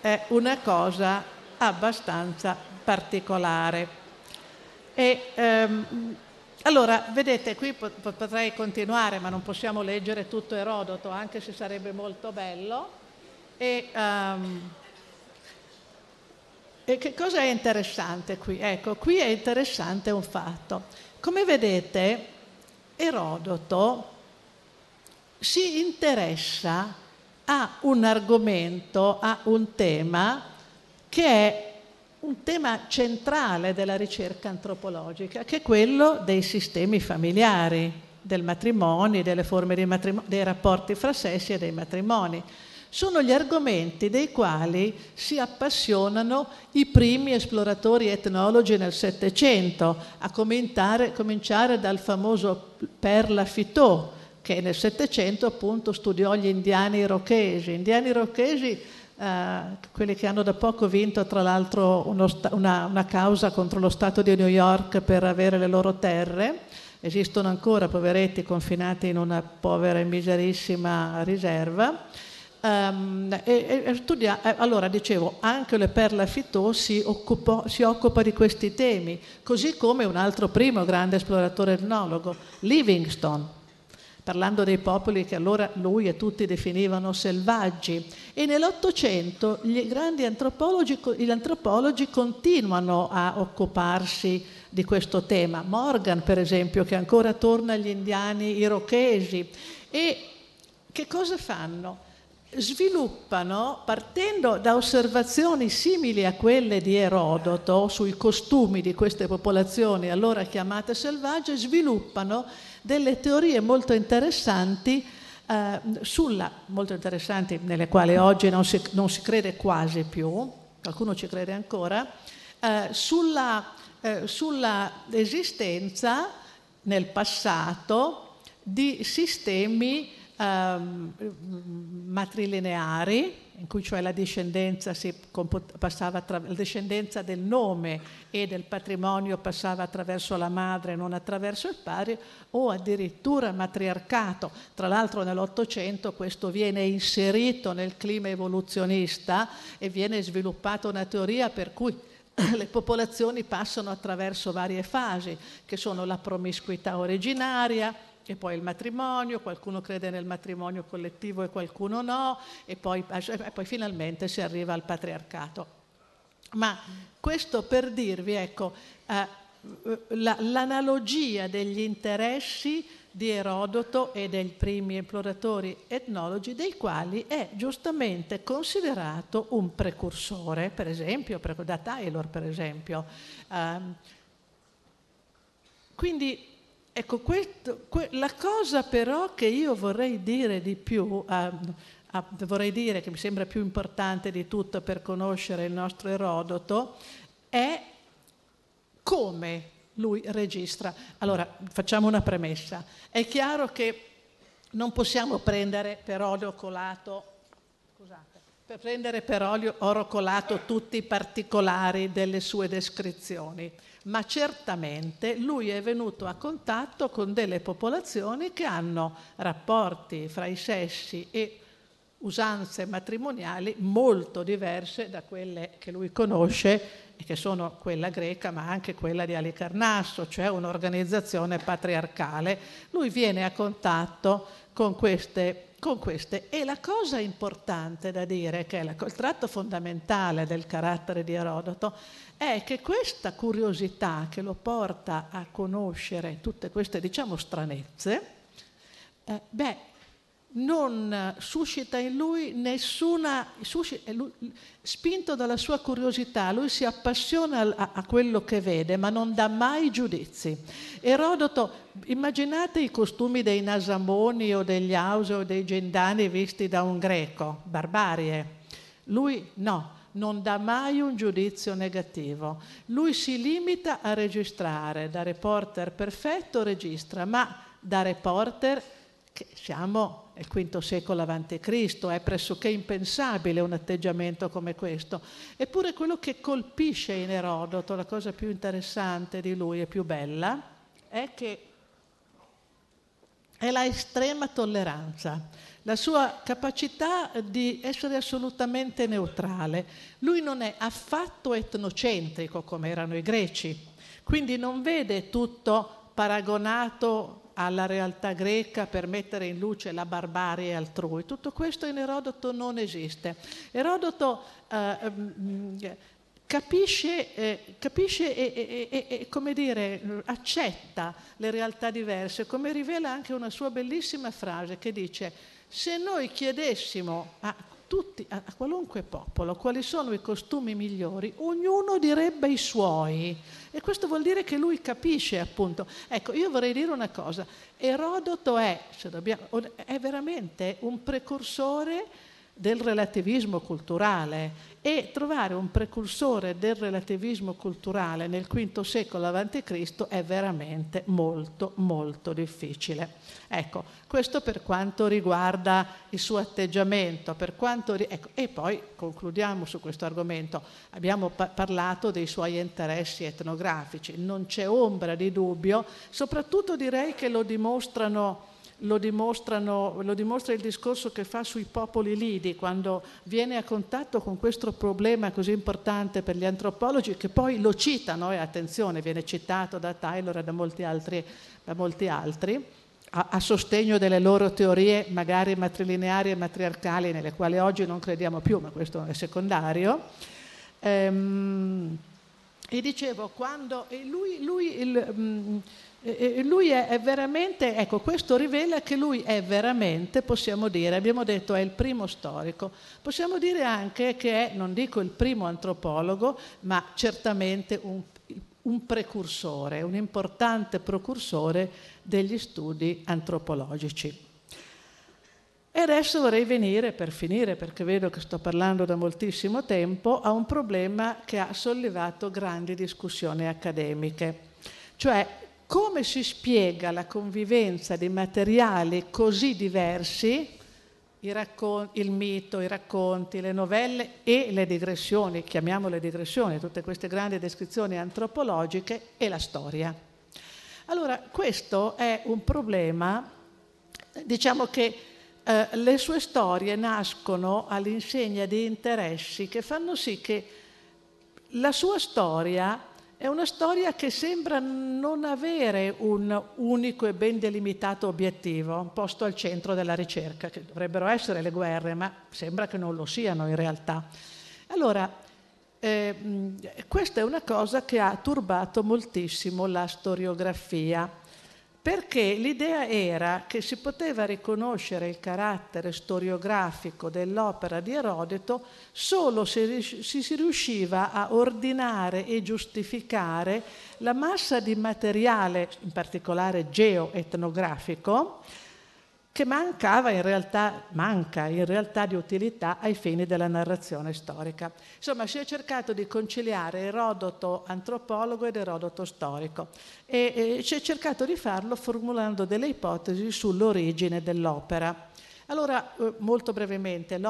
Speaker 1: è una cosa abbastanza particolare. E, ehm, allora, vedete, qui potrei continuare, ma non possiamo leggere tutto Erodoto, anche se sarebbe molto bello. E, um, e che cosa è interessante qui? Ecco, qui è interessante un fatto. Come vedete, Erodoto si interessa a un argomento, a un tema che è un tema centrale della ricerca antropologica, che è quello dei sistemi familiari, del matrimonio, delle forme di matrimonio, dei rapporti fra sessi e dei matrimoni sono gli argomenti dei quali si appassionano i primi esploratori etnologi nel Settecento, a cominciare dal famoso Père Lafitte, che nel Settecento appunto studiò gli indiani irochesi. Indiani irochesi, eh, quelli che hanno da poco vinto tra l'altro una, una causa contro lo Stato di New York per avere le loro terre, esistono ancora poveretti confinati in una povera e miserissima riserva. Um, e, e studia, eh, allora dicevo, anche le Perla Fitò si, occupò, si, occupa di questi temi, così come un altro primo grande esploratore etnologo, Livingstone, parlando dei popoli che allora lui e tutti definivano selvaggi. E nell'Ottocento gli grandi antropologi, gli antropologi continuano a occuparsi di questo tema. Morgan, per esempio, che ancora torna agli indiani irochesi. E che cosa fanno? Sviluppano, partendo da osservazioni simili a quelle di Erodoto sui costumi di queste popolazioni allora chiamate selvagge, sviluppano delle teorie molto interessanti, eh, sulla, molto interessanti nelle quali oggi non si, non si, crede quasi più, qualcuno ci crede ancora, eh, sulla, eh, sulla esistenza nel passato di sistemi matrilineari, in cui cioè la discendenza, attra- la discendenza, del nome e del patrimonio passava attraverso la madre, non attraverso il padre, o addirittura matriarcato. Tra l'altro nell'Ottocento questo viene inserito nel clima evoluzionista e viene sviluppata una teoria per cui le popolazioni passano attraverso varie fasi, che sono la promiscuità originaria, e poi il matrimonio, qualcuno crede nel matrimonio collettivo e qualcuno no, e poi, e poi finalmente si arriva al patriarcato. Ma questo per dirvi, ecco, eh, la, l'analogia degli interessi di Erodoto e dei primi esploratori etnologi, dei quali è giustamente considerato un precursore, per esempio, da Taylor, per esempio. Um, quindi Ecco, questo, que, la cosa però che io vorrei dire di più, uh, uh, vorrei dire che mi sembra più importante di tutto per conoscere il nostro Erodoto, è come lui registra. Allora, facciamo una premessa. È chiaro che non possiamo prendere per olio colato, scusate, per prendere per olio oro colato tutti i particolari delle sue descrizioni ma certamente lui è venuto a contatto con delle popolazioni che hanno rapporti fra i sessi e usanze matrimoniali molto diverse da quelle che lui conosce che sono quella greca ma anche quella di Alicarnasso, cioè un'organizzazione patriarcale. Lui viene a contatto con queste, con queste. e la cosa importante da dire, che è il tratto fondamentale del carattere di Erodoto, è che questa curiosità che lo porta a conoscere tutte queste, diciamo, stranezze, eh, beh, non suscita in lui nessuna, suscita, lui, spinto dalla sua curiosità, lui si appassiona a, a, quello che vede, ma non dà mai giudizi. Erodoto, immaginate i costumi dei Nasamoni o degli Auso o dei Gendani visti da un greco, barbarie. Lui no, non dà mai un giudizio negativo. Lui si limita a registrare, da reporter perfetto registra, ma da reporter, che siamo nel V secolo a.C., è pressoché impensabile un atteggiamento come questo. Eppure quello che colpisce in Erodoto, la cosa più interessante di lui e più bella, è che è la estrema tolleranza la sua capacità di essere assolutamente neutrale. Lui non è affatto etnocentrico come erano i greci, quindi non vede tutto paragonato alla realtà greca per mettere in luce la barbarie altrui. Tutto questo in Erodoto non esiste. Erodoto eh, mm, capisce, eh, capisce e, e, e, come dire, accetta le realtà diverse, come rivela anche una sua bellissima frase che dice se noi chiedessimo a tutti, a, qualunque popolo, quali sono i costumi migliori, ognuno direbbe i suoi. E questo vuol dire che lui capisce, appunto. Ecco, io vorrei dire una cosa. Erodoto è, dobbiamo, è veramente un precursore del relativismo culturale e trovare un precursore del relativismo culturale nel V secolo a.C. è veramente molto molto difficile. Ecco, questo per quanto riguarda il suo atteggiamento, ri- ecco, e poi concludiamo su questo argomento. Abbiamo pa- parlato dei suoi interessi etnografici, non c'è ombra di dubbio, soprattutto direi che lo dimostrano lo, lo, dimostra il discorso che fa sui popoli lidi quando viene a contatto con questo problema così importante per gli antropologi che poi lo citano, e attenzione, viene citato da Taylor e da molti altri, da molti altri a, a, sostegno delle loro teorie magari matrilineari e matriarcali nelle quali oggi non crediamo più, ma questo è secondario. Ehm, e dicevo, quando e lui, lui il, mh, mm, e lui è, è, veramente, ecco, questo rivela che lui è veramente, possiamo dire, abbiamo detto è il primo storico, possiamo dire anche che è, non dico il primo antropologo, ma certamente un, un precursore, un importante precursore degli studi antropologici. E adesso vorrei venire, per finire, perché vedo che sto parlando da moltissimo tempo, a un problema che ha sollevato grandi discussioni accademiche, cioè come si spiega la convivenza di materiali così diversi, raccon- il mito, i racconti, le novelle e le digressioni, chiamiamole digressioni, tutte queste grandi descrizioni antropologiche e la storia. Allora, questo è un problema, diciamo che eh, le sue storie nascono all'insegna di interessi che fanno sì che la sua storia è una storia che sembra non avere un unico e ben delimitato obiettivo, posto al centro della ricerca, che dovrebbero essere le guerre, ma sembra che non lo siano in realtà. Allora, eh, questa è una cosa che ha turbato moltissimo la storiografia perché l'idea era che si poteva riconoscere il carattere storiografico dell'opera di Erodoto solo se si riusciva a ordinare e giustificare la massa di materiale, in particolare geoetnografico, che mancava in realtà, manca in realtà di utilità ai fini della narrazione storica. Insomma, si è cercato di conciliare Erodoto antropologo ed Erodoto storico e, e si è cercato di farlo formulando delle ipotesi sull'origine dell'opera. Allora, eh, molto brevemente,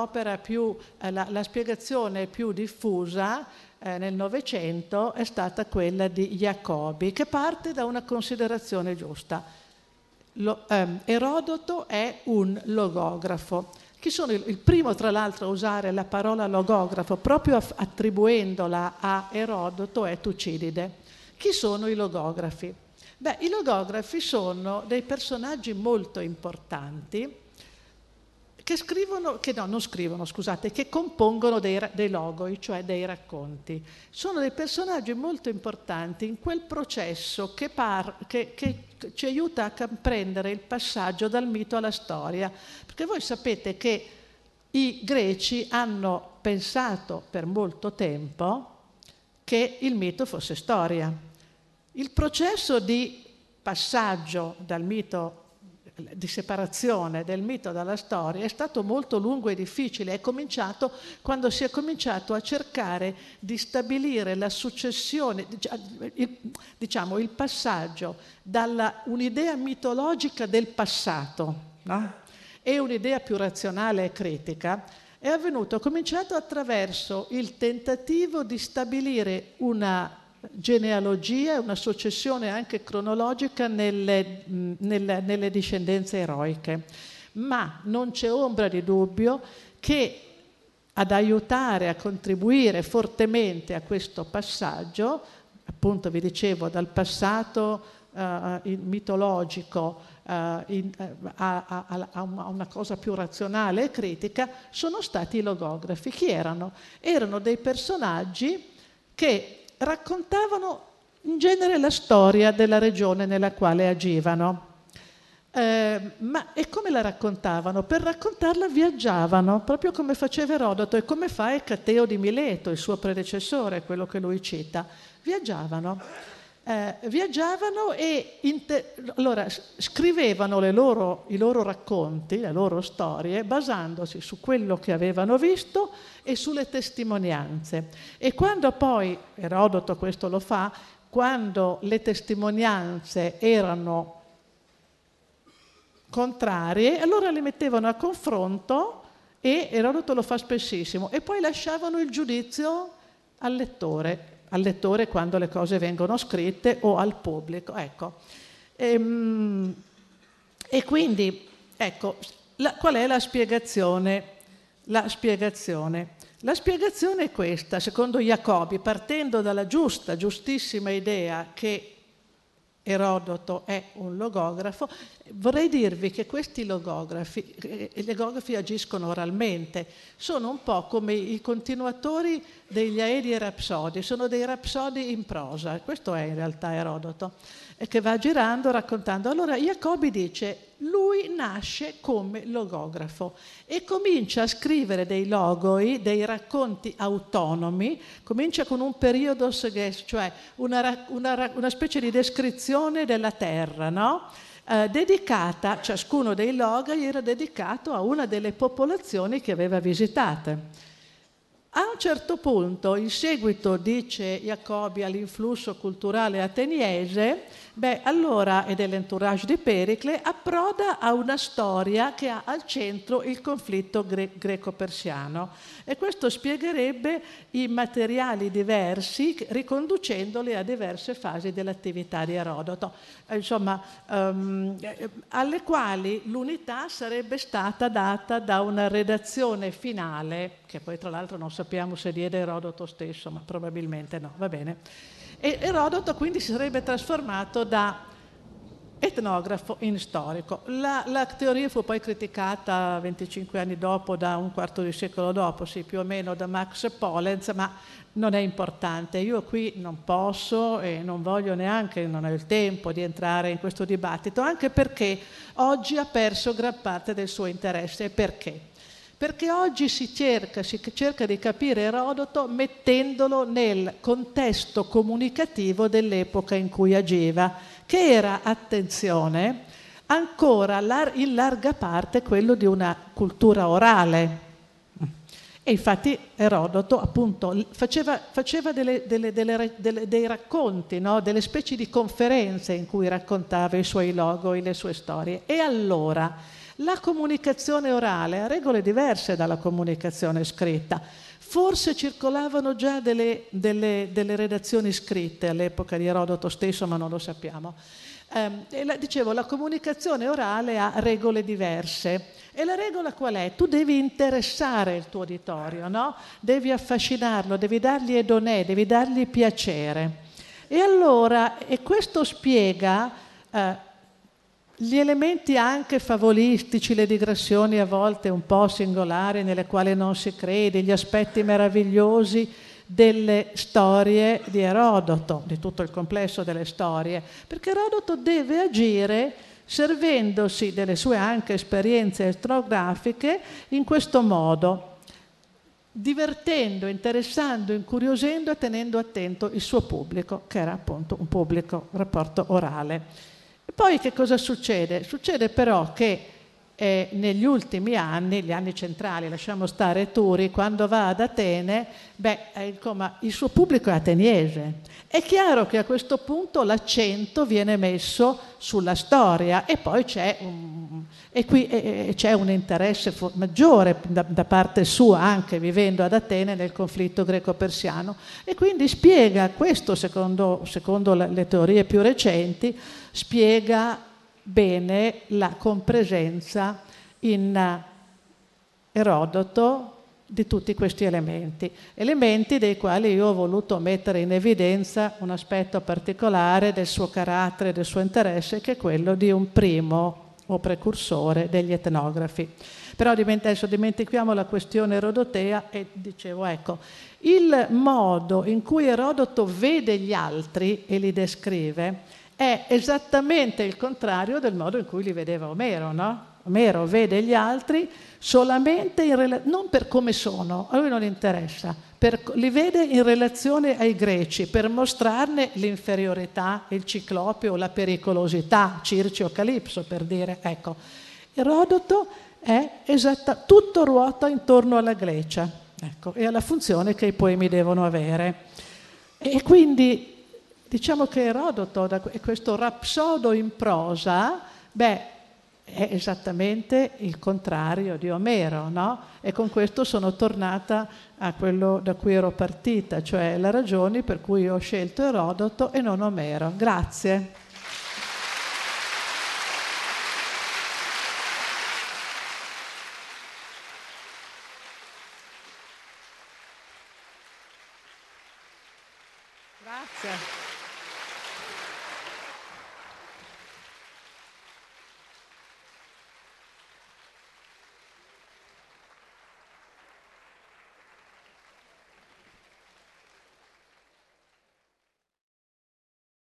Speaker 1: più, eh, la, la, spiegazione più diffusa eh, nel Novecento è stata quella di Jacobi, che parte da una considerazione giusta lo, ehm, Erodoto è un logografo. Chi sono il, il, primo, tra l'altro, a usare la parola logografo, proprio attribuendola a Erodoto, è Tucidide. Chi sono i logografi? Beh, i logografi sono dei personaggi molto importanti che scrivono, che no, non scrivono, scusate, che compongono dei, dei logoi, cioè dei racconti. Sono dei personaggi molto importanti in quel processo che, par, che, che ci aiuta a comprendere il passaggio dal mito alla storia. Perché voi sapete che i greci hanno pensato per molto tempo che il mito fosse storia. Il processo di passaggio dal mito di separazione del mito dalla storia è stato molto lungo e difficile. È cominciato quando si è cominciato a cercare di stabilire la successione, diciamo il passaggio da un'idea mitologica del passato no? e un'idea più razionale e critica. È avvenuto, è cominciato attraverso il tentativo di stabilire una genealogia, una successione anche cronologica nelle, nelle, nelle discendenze eroiche. Ma non c'è ombra di dubbio che ad aiutare, a contribuire fortemente a questo passaggio, appunto vi dicevo, dal passato uh, mitologico uh, in, uh, a, a, a, una cosa più razionale e critica, sono stati i logografi. Chi erano? Erano dei personaggi che raccontavano in genere la storia della regione nella quale agivano. Eh, ma e come la raccontavano? Per raccontarla viaggiavano, proprio come faceva Erodoto e come fa Ecateo di Mileto, il suo predecessore, quello che lui cita. Viaggiavano eh, viaggiavano e inter- allora, scrivevano loro, i loro racconti, le loro storie, basandosi su quello che avevano visto e sulle testimonianze. E quando poi, Erodoto questo lo fa, quando le testimonianze erano contrarie, allora le mettevano a confronto e Erodoto lo fa spessissimo, e poi lasciavano il giudizio al lettore al lettore quando le cose vengono scritte o al pubblico. Ecco. E, ehm, e quindi, ecco, la, qual è la spiegazione? La spiegazione. La spiegazione è questa, secondo Jacobi, partendo dalla giusta, giustissima idea che Erodoto è un logografo, vorrei dirvi che questi logografi, eh, i logografi agiscono oralmente, sono un po' come i continuatori degli aedi e rapsodi, sono dei rapsodi in prosa, questo è in realtà Erodoto, che va girando raccontando. Allora Jacobi dice, lui nasce come logografo e comincia a scrivere dei logoi, dei racconti autonomi, comincia con un periodo, cioè una, una, una specie di descrizione della terra, no? eh, dedicata, ciascuno dei logoi era dedicato a una delle popolazioni che aveva visitate. A un certo punto, in seguito, dice Jacobi, all'influsso culturale ateniese, beh, allora, e dell'entourage di Pericle, approda a una storia che ha al centro il conflitto gre- greco-persiano. E questo spiegherebbe i materiali diversi, riconducendoli a diverse fasi dell'attività di Erodoto, eh, insomma, um, alle quali l'unità sarebbe stata data da una redazione finale, che poi tra l'altro non sappiamo se diede Erodoto stesso, ma probabilmente no, va bene E Erodoto quindi si sarebbe trasformato da etnografo in storico. La, la, teoria fu poi criticata 25 anni dopo, da un quarto di secolo dopo, sì, più o meno da Max Polenz, ma non è importante. Io qui non posso e non voglio neanche, non ho il tempo di entrare in questo dibattito, anche perché oggi ha perso gran parte del suo interesse. Perché? Perché oggi si cerca, si cerca di capire Erodoto mettendolo nel contesto comunicativo dell'epoca in cui agiva, che era, attenzione, ancora in larga parte quello di una cultura orale. E infatti Erodoto appunto faceva, faceva delle, delle, delle, dei racconti, no? delle specie di conferenze in cui raccontava i suoi logoi, le sue storie. E allora la comunicazione orale ha regole diverse dalla comunicazione scritta. Forse circolavano già delle, delle, delle redazioni scritte all'epoca di Erodoto stesso, ma non lo sappiamo. Eh, la, dicevo, la comunicazione orale ha regole diverse. E la regola qual è? Tu devi interessare il tuo uditorio, no? Devi affascinarlo, devi dargli edonè, devi dargli piacere. E allora, e questo spiega eh, gli elementi anche favolistici, le digressioni a volte un po' singolari nelle quali non si crede, gli aspetti meravigliosi delle storie di Erodoto, di tutto il complesso delle storie, perché Erodoto deve agire servendosi delle sue anche esperienze etnografiche in questo modo, divertendo, interessando, incuriosendo e tenendo attento il suo pubblico, che era appunto un pubblico rapporto orale. E poi che cosa succede? Succede però che eh, negli ultimi anni, gli anni centrali, lasciamo stare Turi, quando va ad Atene, beh, eh, insomma, il suo pubblico è ateniese. È chiaro che a questo punto l'accento viene messo sulla storia e poi c'è un, e qui, e, c'è un interesse maggiore da, da, parte sua, anche vivendo ad Atene nel conflitto greco-persiano. E quindi spiega questo, secondo, secondo le teorie più recenti, spiega bene la compresenza in Erodoto di tutti questi elementi, elementi dei quali io ho voluto mettere in evidenza un aspetto particolare del suo carattere, del suo interesse, che è quello di un primo o precursore degli etnografi. Però adesso dimentichiamo la questione erodotea e dicevo, ecco, il modo in cui Erodoto vede gli altri e li descrive è esattamente il contrario del modo in cui li vedeva Omero, no? Omero vede gli altri solamente in rela- non per come sono, a lui non interessa, per, li vede in relazione ai greci per mostrarne l'inferiorità, il ciclopio, la pericolosità, Circe o Calipso per dire, ecco, Erodoto è esatta, tutto ruota intorno alla Grecia ecco, e alla funzione che i poemi devono avere. E quindi Diciamo che Erodoto, questo rapsodo in prosa, beh, è esattamente il contrario di Omero, no? E con questo sono tornata a quello da cui ero partita, cioè le ragioni per cui ho scelto Erodoto e non Omero. Grazie.